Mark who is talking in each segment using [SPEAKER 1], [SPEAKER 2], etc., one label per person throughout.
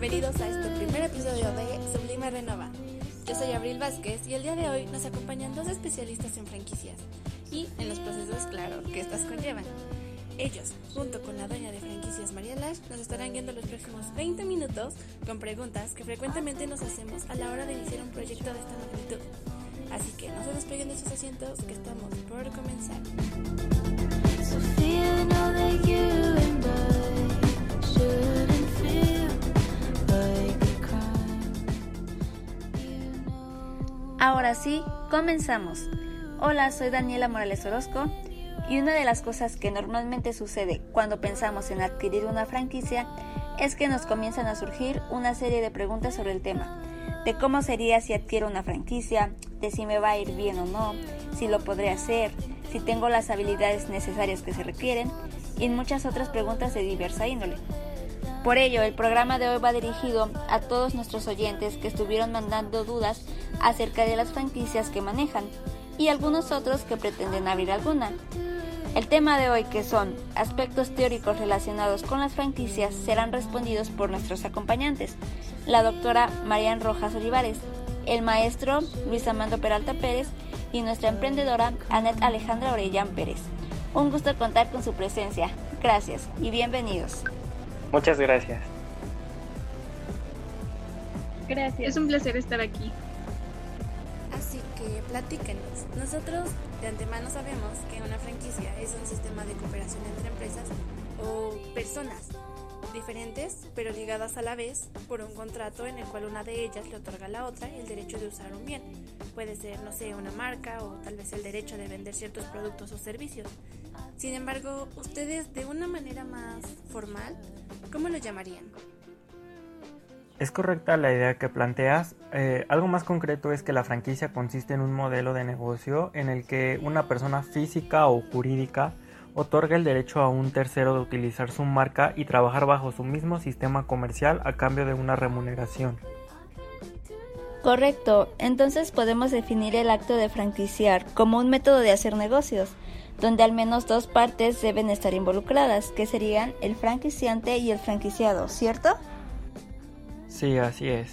[SPEAKER 1] Bienvenidos a este primer episodio de Sublime Renova. Yo soy Abril Vázquez y el día de hoy nos acompañan dos especialistas en franquicias y en los procesos, claro, que estas conllevan. Ellos, junto con la dueña de franquicias María Lash, nos estarán guiando los próximos 20 minutos con preguntas que frecuentemente nos hacemos a la hora de iniciar un proyecto de esta magnitud. Así que no se despeguen de sus asientos que estamos por comenzar.
[SPEAKER 2] Ahora sí, comenzamos. Hola, soy Daniela Morales Orozco y una de las cosas que normalmente sucede cuando pensamos en adquirir una franquicia es que nos comienzan a surgir una serie de preguntas sobre el tema, de cómo sería si adquiero una franquicia, de si me va a ir bien o no, si lo podré hacer, si tengo las habilidades necesarias que se requieren y muchas otras preguntas de diversa índole. Por ello, el programa de hoy va dirigido a todos nuestros oyentes que estuvieron mandando dudas acerca de las franquicias que manejan y algunos otros que pretenden abrir alguna. El tema de hoy, que son aspectos teóricos relacionados con las franquicias, serán respondidos por nuestros acompañantes, la doctora Marian Rojas Olivares, el maestro Luis Amando Peralta Pérez y nuestra emprendedora Anet Alejandra Orellán Pérez. Un gusto contar con su presencia. Gracias y bienvenidos.
[SPEAKER 3] Muchas gracias.
[SPEAKER 4] Gracias. Es un placer estar aquí.
[SPEAKER 1] Así que platíquenos. Nosotros de antemano sabemos que una franquicia es un sistema de cooperación entre empresas o personas diferentes, pero ligadas a la vez por un contrato en el cual una de ellas le otorga a la otra el derecho de usar un bien. Puede ser, no sé, una marca o tal vez el derecho de vender ciertos productos o servicios. Sin embargo, ustedes de una manera más formal, ¿cómo lo llamarían?
[SPEAKER 3] Es correcta la idea que planteas. Eh, algo más concreto es que la franquicia consiste en un modelo de negocio en el que una persona física o jurídica otorga el derecho a un tercero de utilizar su marca y trabajar bajo su mismo sistema comercial a cambio de una remuneración.
[SPEAKER 2] Correcto, entonces podemos definir el acto de franquiciar como un método de hacer negocios, donde al menos dos partes deben estar involucradas, que serían el franquiciante y el franquiciado, ¿cierto?
[SPEAKER 3] Sí, así es.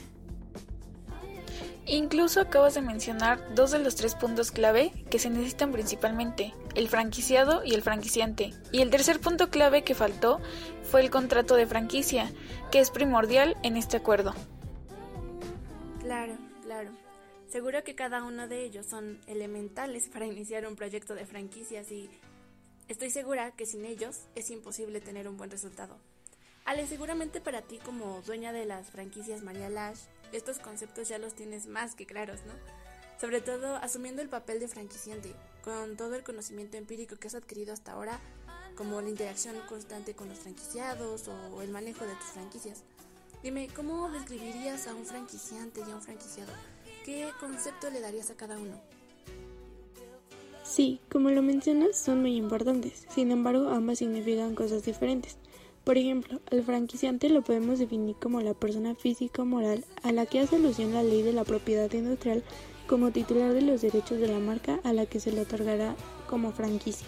[SPEAKER 4] Incluso acabas de mencionar dos de los tres puntos clave que se necesitan principalmente, el franquiciado y el franquiciante. Y el tercer punto clave que faltó fue el contrato de franquicia, que es primordial en este acuerdo.
[SPEAKER 1] Claro, claro. Seguro que cada uno de ellos son elementales para iniciar un proyecto de franquicias y estoy segura que sin ellos es imposible tener un buen resultado. Ale, seguramente para ti como dueña de las franquicias María Lash, estos conceptos ya los tienes más que claros, ¿no? Sobre todo asumiendo el papel de franquiciante, con todo el conocimiento empírico que has adquirido hasta ahora, como la interacción constante con los franquiciados o el manejo de tus franquicias. Dime, ¿cómo describirías a un franquiciante y a un franquiciado? ¿Qué concepto le darías a cada uno?
[SPEAKER 5] Sí, como lo mencionas, son muy importantes. Sin embargo, ambas significan cosas diferentes. Por ejemplo, al franquiciante lo podemos definir como la persona física o moral a la que hace alusión la ley de la propiedad industrial como titular de los derechos de la marca a la que se le otorgará como franquicia.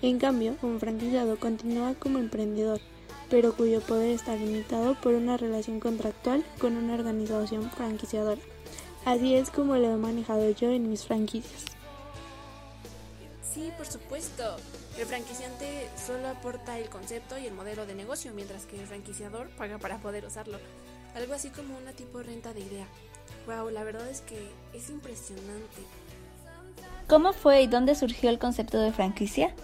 [SPEAKER 5] En cambio, un franquiciado continúa como emprendedor, pero cuyo poder está limitado por una relación contractual con una organización franquiciadora. Así es como lo he manejado yo en mis franquicias.
[SPEAKER 1] Sí, por supuesto. El franquiciante solo aporta el concepto y el modelo de negocio, mientras que el franquiciador paga para poder usarlo. Algo así como una tipo renta de idea. Wow, la verdad es que es impresionante.
[SPEAKER 2] ¿Cómo fue y dónde surgió el concepto de franquicia?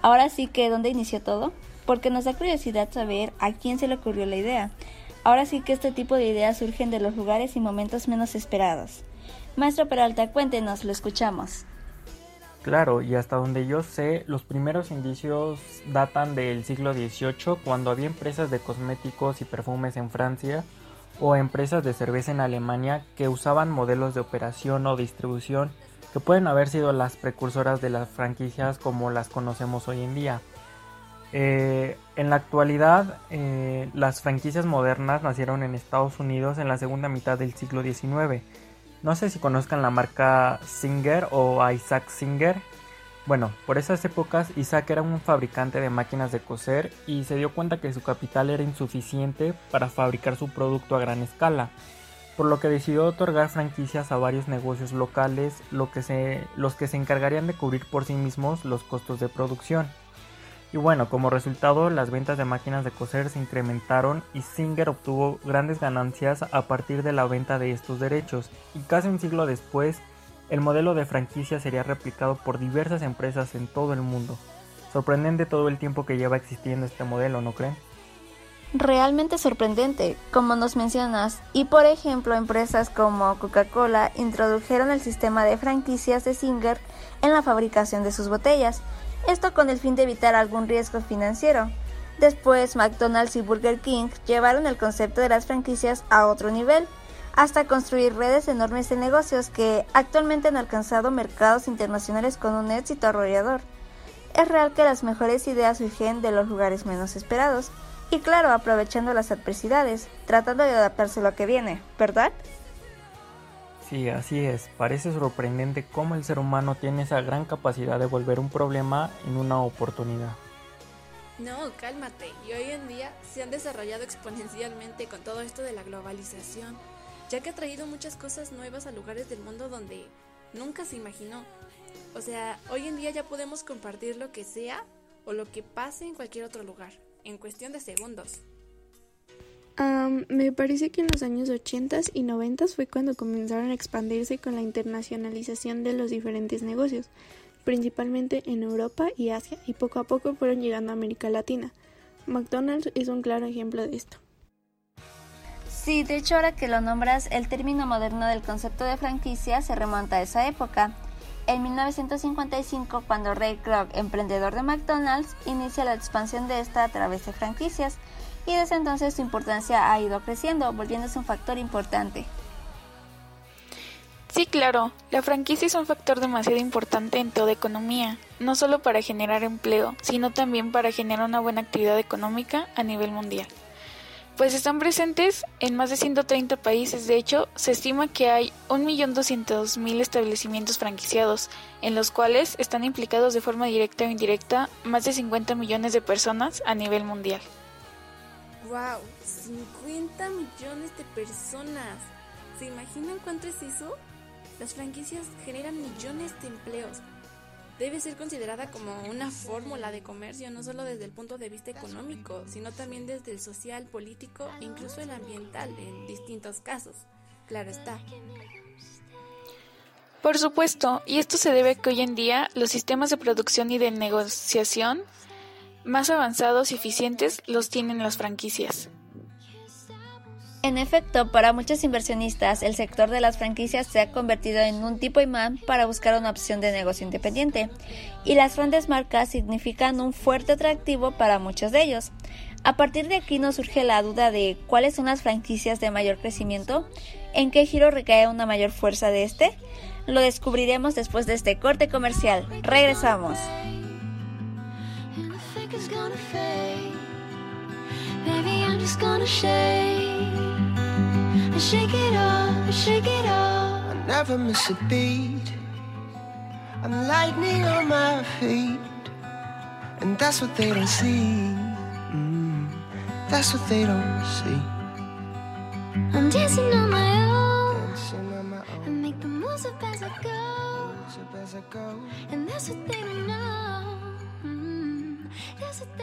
[SPEAKER 2] Ahora sí que dónde inició todo, porque nos da curiosidad saber a quién se le ocurrió la idea. Ahora sí que este tipo de ideas surgen de los lugares y momentos menos esperados. Maestro Peralta, cuéntenos, lo escuchamos.
[SPEAKER 3] Claro, y hasta donde yo sé, los primeros indicios datan del siglo XVIII, cuando había empresas de cosméticos y perfumes en Francia o empresas de cerveza en Alemania que usaban modelos de operación o distribución que pueden haber sido las precursoras de las franquicias como las conocemos hoy en día. Eh, en la actualidad, eh, las franquicias modernas nacieron en Estados Unidos en la segunda mitad del siglo XIX no sé si conozcan la marca Singer o Isaac Singer. Bueno, por esas épocas Isaac era un fabricante de máquinas de coser y se dio cuenta que su capital era insuficiente para fabricar su producto a gran escala, por lo que decidió otorgar franquicias a varios negocios locales, lo que los que se encargarían de cubrir por sí mismos los costos de producción. Y bueno, como resultado, las ventas de máquinas de coser se incrementaron y Singer obtuvo grandes ganancias a partir de la venta de estos derechos, y casi un siglo después el modelo de franquicia sería replicado por diversas empresas en todo el mundo. Sorprendente todo el tiempo que lleva existiendo este modelo, ¿no creen?
[SPEAKER 2] Realmente sorprendente, como nos mencionas, y por ejemplo empresas como Coca-Cola introdujeron el sistema de franquicias de Singer en la fabricación de sus botellas, esto con el fin de evitar algún riesgo financiero. Después McDonald's y Burger King llevaron el concepto de las franquicias a otro nivel, hasta construir redes enormes de negocios que actualmente han alcanzado mercados internacionales con un éxito arrollador. Es real que las mejores ideas surgen de los lugares menos esperados, y claro, aprovechando las adversidades, tratando de adaptarse a lo que viene, ¿verdad?
[SPEAKER 3] Sí, así es. Parece sorprendente cómo el ser humano tiene esa gran capacidad de volver un problema en una oportunidad.
[SPEAKER 1] No, cálmate. Y hoy en día se han desarrollado exponencialmente con todo esto de la globalización ya que ha traído muchas cosas nuevas a lugares del mundo donde nunca se imaginó. O sea, hoy en día ya podemos compartir lo que sea o lo que pase en cualquier otro lugar, en cuestión de segundos.
[SPEAKER 5] Me parece que en los años 80 y 90 fue cuando comenzaron a expandirse con la internacionalización de los diferentes negocios, principalmente en Europa y Asia, y poco a poco fueron llegando a América Latina. McDonald's es un claro ejemplo de esto.
[SPEAKER 2] Sí, de hecho ahora que lo nombras, el término moderno del concepto de franquicia se remonta a esa época. En 1955, cuando Ray Kroc, emprendedor de McDonald's, inicia la expansión de esta a través de franquicias, y desde entonces su importancia ha ido creciendo, volviéndose un factor importante.
[SPEAKER 4] Sí, claro, la franquicia es un factor demasiado importante en toda economía, no solo para generar empleo, sino también para generar una buena actividad económica a nivel mundial pues están presentes en más de 130 países. De hecho, se estima que hay 1.200.000 establecimientos franquiciados, en los cuales están implicados de forma directa o indirecta más de 50 millones de personas a nivel mundial.
[SPEAKER 1] ¡Wow! 50 millones de personas. ¿Se imaginan cuánto es eso? Las franquicias generan millones de empleos debe ser considerada como una fórmula de comercio, no solo desde el punto de vista económico, sino también desde el social, político e incluso el ambiental en distintos casos. Claro está.
[SPEAKER 4] Por supuesto, y esto se debe a que hoy en día los sistemas de producción y de negociación más avanzados y eficientes los tienen las franquicias.
[SPEAKER 2] En efecto, para muchos inversionistas, el sector de las franquicias se ha convertido en un tipo imán para buscar una opción de negocio independiente, y las grandes marcas significan un fuerte atractivo para muchos de ellos. A partir de aquí nos surge la duda de cuáles son las franquicias de mayor crecimiento, en qué giro recae una mayor fuerza de este. Lo descubriremos después de este corte comercial. Regresamos. I shake I shake it off, I shake it off. I never miss a beat. I'm lightning on my feet. And that's what they don't see. Mm, that's what they don't see. I'm dancing on my own. Dancing on my own. I make the moves up as I go. As I go. And that's what they don't know.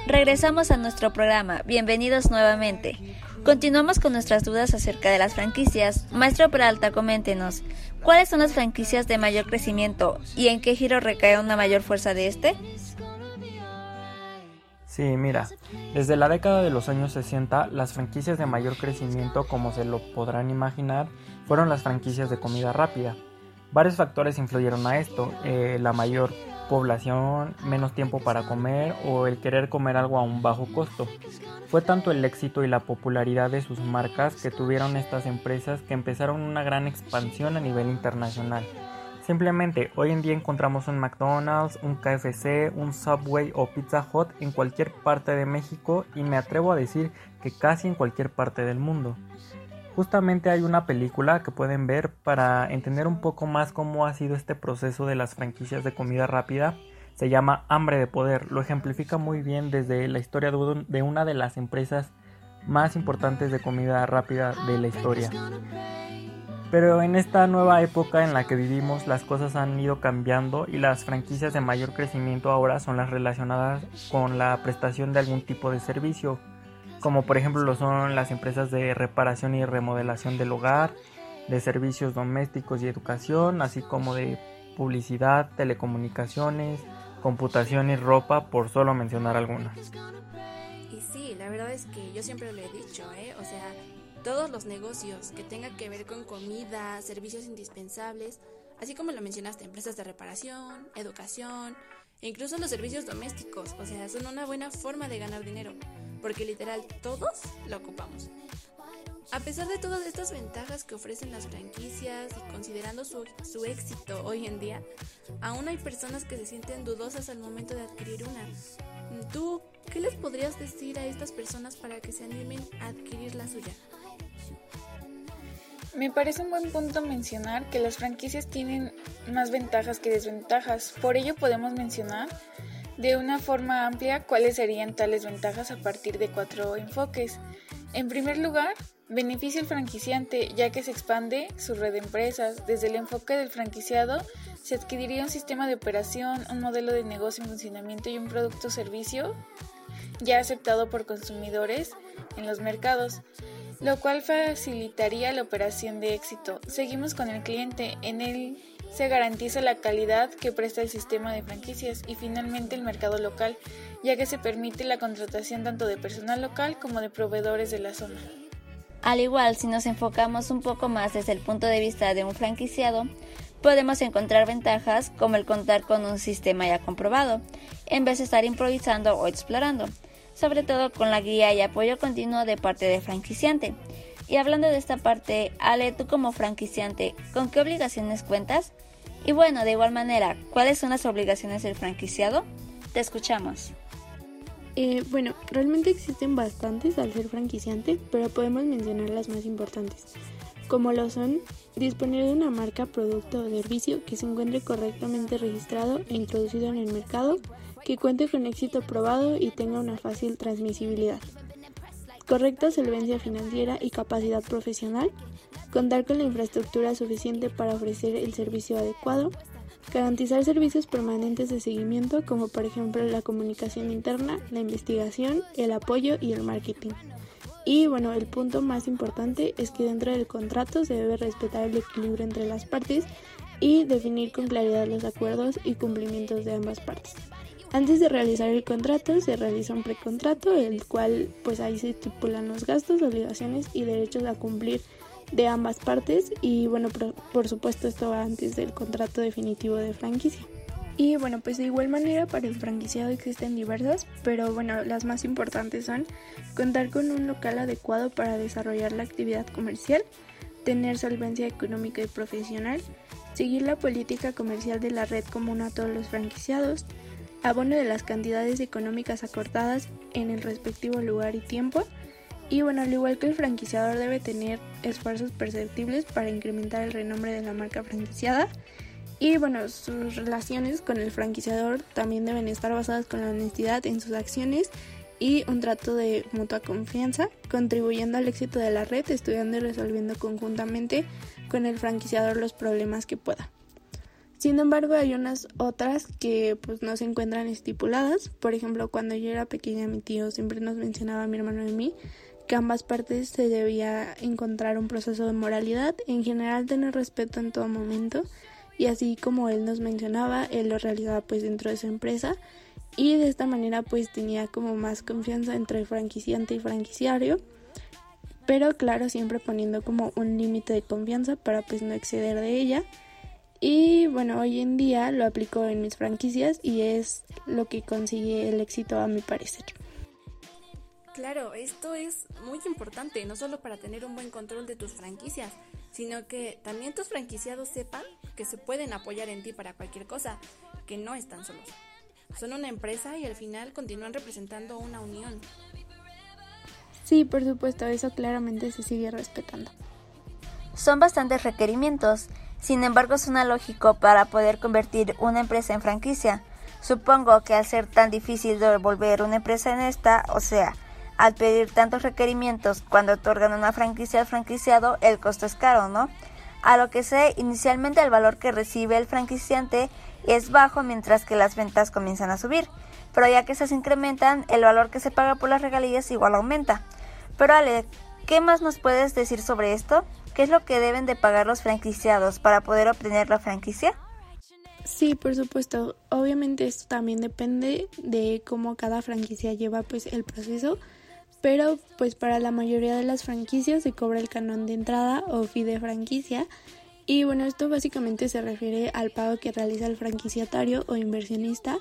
[SPEAKER 2] Regresamos a nuestro programa. Bienvenidos nuevamente. Continuamos con nuestras dudas acerca de las franquicias. Maestro Peralta, coméntenos, ¿cuáles son las franquicias de mayor crecimiento y en qué giro recae una mayor fuerza de este?
[SPEAKER 3] Sí, mira, desde la década de los años 60, las franquicias de mayor crecimiento, como se lo podrán imaginar, fueron las franquicias de comida rápida. Varios factores influyeron a esto, eh, la mayor población, menos tiempo para comer o el querer comer algo a un bajo costo. Fue tanto el éxito y la popularidad de sus marcas que tuvieron estas empresas que empezaron una gran expansión a nivel internacional. Simplemente hoy en día encontramos un McDonald's, un KFC, un Subway o Pizza Hut en cualquier parte de México y me atrevo a decir que casi en cualquier parte del mundo. Justamente hay una película que pueden ver para entender un poco más cómo ha sido este proceso de las franquicias de comida rápida. se llama Hambre de Poder. Lo ejemplifica muy bien desde la historia de una de las empresas más importantes de comida rápida de la historia. Pero en esta nueva época en la que vivimos las cosas han ido cambiando y las franquicias de mayor crecimiento ahora son las relacionadas con la prestación de algún tipo de servicio, como por ejemplo lo son las empresas de reparación y remodelación del hogar, de servicios domésticos y educación, así como de publicidad, telecomunicaciones, computación y ropa, por solo mencionar algunas.
[SPEAKER 1] Y sí, la verdad es que yo siempre lo he dicho, ¿eh? O sea, todos los negocios que tengan que ver con comida, servicios indispensables, así como lo mencionaste, empresas de reparación, educación, incluso los servicios domésticos, o sea, son una buena forma de ganar dinero, porque literal todos lo ocupamos. A pesar de todas estas ventajas que ofrecen las franquicias y considerando su, su, éxito hoy en día, aún hay personas que se sienten dudosas al momento de adquirir una. ¿Tú qué les podrías decir a estas personas para que se animen a adquirir la suya?
[SPEAKER 4] Me parece un buen punto mencionar que las franquicias tienen más ventajas que desventajas. Por ello podemos mencionar de una forma amplia cuáles serían tales ventajas a partir de cuatro enfoques. En primer lugar, Beneficia el franquiciante ya que se expande su red de empresas. Desde el enfoque del franquiciado se adquiriría un sistema de operación, un modelo de negocio en funcionamiento y un producto o servicio ya aceptado por consumidores en los mercados, lo cual facilitaría la operación de éxito. Seguimos con el cliente, en él se garantiza la calidad que presta el sistema de franquicias y finalmente el mercado local, ya que se permite la contratación tanto de personal local como de proveedores de la zona.
[SPEAKER 2] Al igual, si nos enfocamos un poco más desde el punto de vista de un franquiciado, podemos encontrar ventajas como el contar con un sistema ya comprobado, en vez de estar improvisando o explorando, sobre todo con la guía y apoyo continuo de parte del franquiciante. Y hablando de esta parte, Ale, tú como franquiciante, ¿con qué obligaciones cuentas? Y bueno, de igual manera, ¿cuáles son las obligaciones del franquiciado? Te escuchamos.
[SPEAKER 5] Eh, bueno, realmente existen bastantes al ser franquiciante, pero podemos mencionar las más importantes, como lo son disponer de una marca, producto o servicio que se encuentre correctamente registrado e introducido en el mercado, que cuente con éxito probado y tenga una fácil transmisibilidad, correcta solvencia financiera y capacidad profesional, contar con la infraestructura suficiente para ofrecer el servicio adecuado, Garantizar servicios permanentes de seguimiento como por ejemplo la comunicación interna, la investigación, el apoyo y el marketing. Y bueno, el punto más importante es que dentro del contrato se debe respetar el equilibrio entre las partes y definir con claridad los acuerdos y cumplimientos de ambas partes. Antes de realizar el contrato se realiza un precontrato, el cual pues ahí se estipulan los gastos, obligaciones y derechos a cumplir de ambas partes y bueno, por, supuesto esto va antes del contrato definitivo de franquicia. Y bueno, pues de igual manera para el franquiciado existen diversas, pero bueno, las más importantes son contar con un local adecuado para desarrollar la actividad comercial, tener solvencia económica y profesional, seguir la política comercial de la red común a todos los franquiciados, abono de las cantidades económicas acordadas en el respectivo lugar y tiempo, y bueno, al igual que el franquiciador debe tener esfuerzos perceptibles para incrementar el renombre de la marca franquiciada. Y bueno, sus relaciones con el franquiciador también deben estar basadas con la honestidad en sus acciones y un trato de mutua confianza, contribuyendo al éxito de la red, estudiando y resolviendo conjuntamente con el franquiciador los problemas que pueda. Sin embargo, hay unas otras que pues no se encuentran estipuladas. Por ejemplo, cuando yo era pequeña, mi tío siempre nos mencionaba a mi hermano y a mí que ambas partes se debía encontrar un proceso de moralidad, en general tener respeto en todo momento y así como él nos mencionaba, él lo realizaba pues dentro de su empresa y de esta manera pues tenía como más confianza entre franquiciante y franquiciario, pero claro, siempre poniendo como un límite de confianza para pues no exceder de ella. Y bueno, hoy en día lo aplico en mis franquicias y es lo que consigue el éxito a mi parecer.
[SPEAKER 1] Claro, esto es muy importante, no solo para tener un buen control de tus franquicias, sino que también tus franquiciados sepan que se pueden apoyar en ti para cualquier cosa, que no están solos. Son una empresa y al final continúan representando una unión.
[SPEAKER 5] Sí, por supuesto, eso claramente se sigue respetando.
[SPEAKER 2] Son bastantes requerimientos, sin embargo suena lógico para poder convertir una empresa en franquicia, Supongo que al ser tan difícil devolver una empresa en esta, o sea, al pedir tantos requerimientos cuando otorgan una franquicia al franquiciado, el costo es caro, ¿no? A lo que sé, inicialmente el valor que recibe el franquiciante es bajo mientras que las ventas comienzan a subir, pero ya que se incrementan, el valor que se paga por las regalías igual aumenta. Pero Ale, ¿qué más nos puedes decir sobre esto? ¿Qué es lo que deben de pagar los franquiciados para poder obtener la franquicia?
[SPEAKER 5] Sí, por supuesto. Obviamente esto también depende de cómo cada franquicia lleva pues el proceso, pero pues para la mayoría de las franquicias se cobra el canon de entrada o fee de franquicia. Y bueno, esto básicamente se refiere al pago que realiza el franquiciatario o inversionista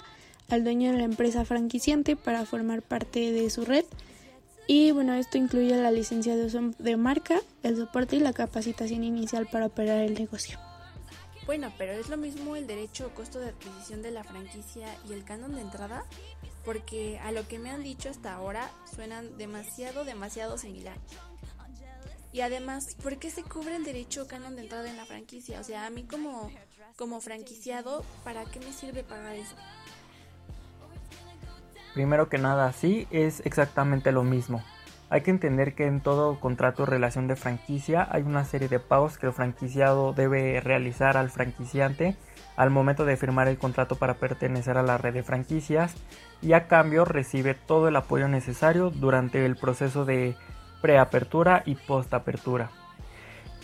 [SPEAKER 5] al dueño de la empresa franquiciante para formar parte de su red. Y bueno, esto incluye la licencia de uso de marca, el soporte y la capacitación inicial para operar el negocio.
[SPEAKER 1] Bueno, pero es lo mismo el derecho o costo de adquisición de la franquicia y el canon de entrada, porque a lo que me han dicho hasta ahora suenan demasiado, demasiado similar. Y además, ¿por qué se cubre el derecho o canon de entrada en la franquicia? O sea, a mí como, como franquiciado, ¿para qué me sirve pagar eso?
[SPEAKER 3] Primero que nada, sí, es exactamente lo mismo. Hay que entender que en todo contrato o relación de franquicia hay una serie de pagos que el franquiciado debe realizar al franquiciante al momento de firmar el contrato para pertenecer a la red de franquicias y a cambio recibe todo el apoyo necesario durante el proceso de preapertura y postapertura.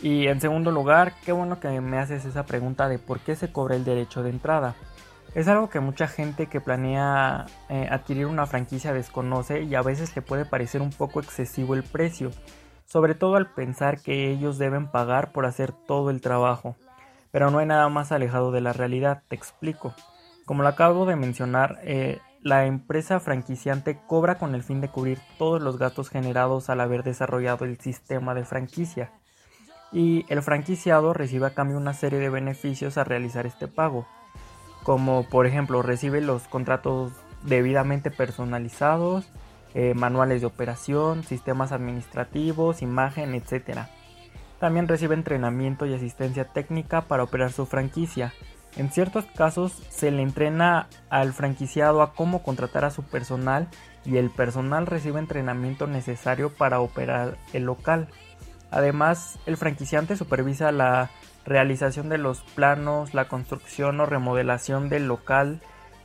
[SPEAKER 3] Y en segundo lugar, qué bueno que me haces esa pregunta de por qué se cobra el derecho de entrada. Es algo que mucha gente que planea eh, adquirir una franquicia desconoce y a veces le puede parecer un poco excesivo el precio, sobre todo al pensar que ellos deben pagar por hacer todo el trabajo. Pero no hay nada más alejado de la realidad, te explico. Como lo acabo de mencionar, eh, la empresa franquiciante cobra con el fin de cubrir todos los gastos generados al haber desarrollado el sistema de franquicia. Y el franquiciado recibe a cambio una serie de beneficios al realizar este pago como por ejemplo recibe los contratos debidamente personalizados, eh, manuales de operación, sistemas administrativos, imagen, etc. También recibe entrenamiento y asistencia técnica para operar su franquicia. En ciertos casos se le entrena al franquiciado a cómo contratar a su personal y el personal recibe entrenamiento necesario para operar el local. Además, el franquiciante supervisa la realización de los planos, la construcción o remodelación del local,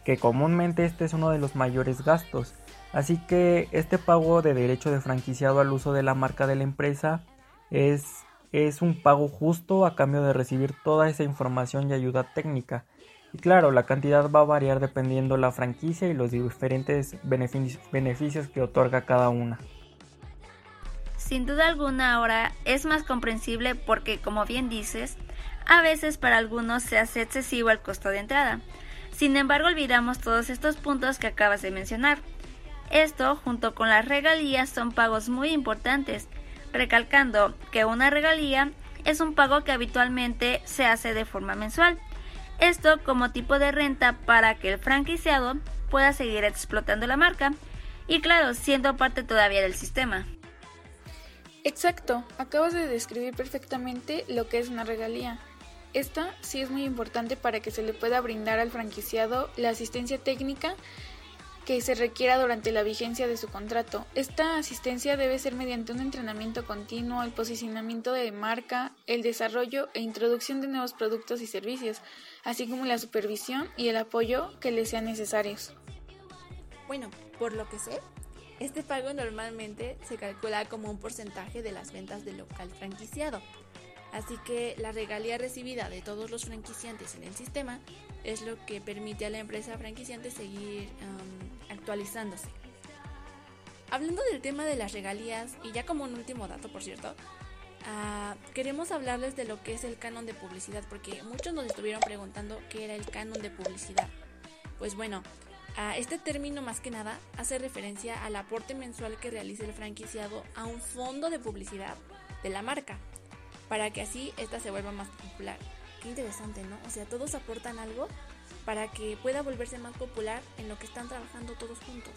[SPEAKER 3] que comúnmente este es uno de los mayores gastos. Así que este pago de derecho de franquiciado al uso de la marca de la empresa es, es un pago justo a cambio de recibir toda esa información y ayuda técnica. Y claro, la cantidad va a variar dependiendo la franquicia y los diferentes beneficios que otorga cada una.
[SPEAKER 2] Sin duda alguna ahora es más comprensible porque, como bien dices, a veces para algunos se hace excesivo el costo de entrada. Sin embargo, olvidamos todos estos puntos que acabas de mencionar. Esto, junto con las regalías, son pagos muy importantes, recalcando que una regalía es un pago que habitualmente se hace de forma mensual. Esto como tipo de renta para que el franquiciado pueda seguir explotando la marca y claro, siendo parte todavía del sistema.
[SPEAKER 4] Exacto, acabas de describir perfectamente lo que es una regalía. Esta sí es muy importante para que se le pueda brindar al franquiciado la asistencia técnica que se requiera durante la vigencia de su contrato. Esta asistencia debe ser mediante un entrenamiento continuo, el posicionamiento de marca, el desarrollo e introducción de nuevos productos y servicios, así como la supervisión y el apoyo que le sean necesarios.
[SPEAKER 1] Bueno, por lo que sé, este pago normalmente se calcula como un porcentaje de las ventas del local franquiciado. Así que la regalía recibida de todos los franquiciantes en el sistema es lo que permite a la empresa franquiciante seguir actualizándose. Hablando del tema de las regalías, y ya como un último dato, por cierto, ah, queremos hablarles de lo que es el canon de publicidad, porque muchos nos estuvieron preguntando qué era el canon de publicidad. Pues bueno, ah, este término más que nada hace referencia al aporte mensual que realiza el franquiciado a un fondo de publicidad de la marca para que así esta se vuelva más popular. Qué interesante, ¿no? O sea, todos aportan algo para que pueda volverse más popular en lo que están trabajando todos juntos.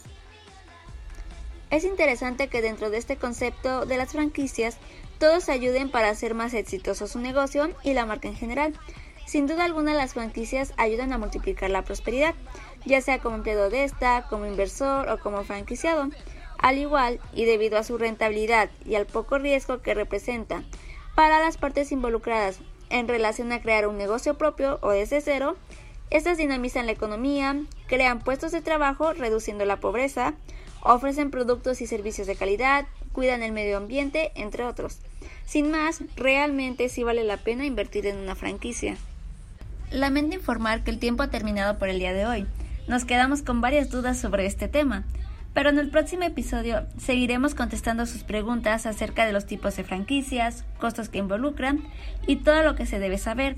[SPEAKER 2] Es interesante que dentro de este concepto de las franquicias todos ayuden para hacer más exitoso su negocio y la marca en general. Sin duda alguna las franquicias ayudan a multiplicar la prosperidad, ya sea como empleado de esta, como inversor o como franquiciado. Al igual, y debido a su rentabilidad y al poco riesgo que representa para las partes involucradas en relación a crear un negocio propio o desde cero, estas dinamizan la economía, crean puestos de trabajo reduciendo la pobreza, ofrecen productos y servicios de calidad, cuidan el medio ambiente, entre otros. Sin más, realmente sí vale la pena invertir en una franquicia. Lamento informar que el tiempo ha terminado por el día de hoy. Nos quedamos con varias dudas sobre este tema, pero en el próximo episodio seguiremos contestando sus preguntas acerca de los tipos de franquicias, costos que involucran y todo lo que se debe saber.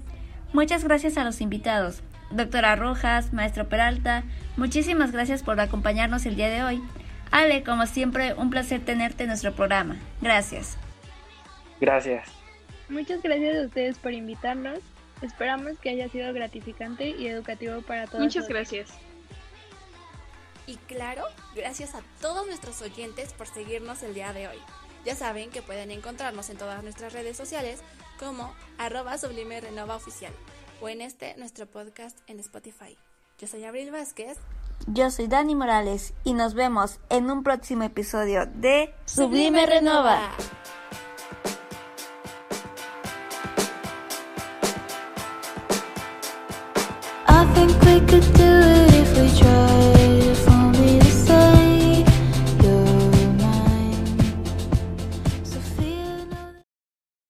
[SPEAKER 2] Muchas gracias a los invitados. Doctora Rojas, Maestro Peralta, muchísimas gracias por acompañarnos el día de hoy. Ale, como siempre, un placer tenerte en nuestro programa. Gracias.
[SPEAKER 3] Gracias.
[SPEAKER 5] Muchas gracias a ustedes por invitarnos. Esperamos que haya sido gratificante y educativo para todos.
[SPEAKER 4] Muchas gracias.
[SPEAKER 1] Y claro, gracias a todos nuestros oyentes por seguirnos el día de hoy. Ya saben que pueden encontrarnos en todas nuestras redes sociales como arroba sublime renova oficial o en este nuestro podcast en Spotify. Yo soy Abril Vázquez.
[SPEAKER 2] Yo soy Dani Morales y nos vemos en un próximo episodio de
[SPEAKER 1] Sublime Renova.
[SPEAKER 6] I think we could do it if we tried.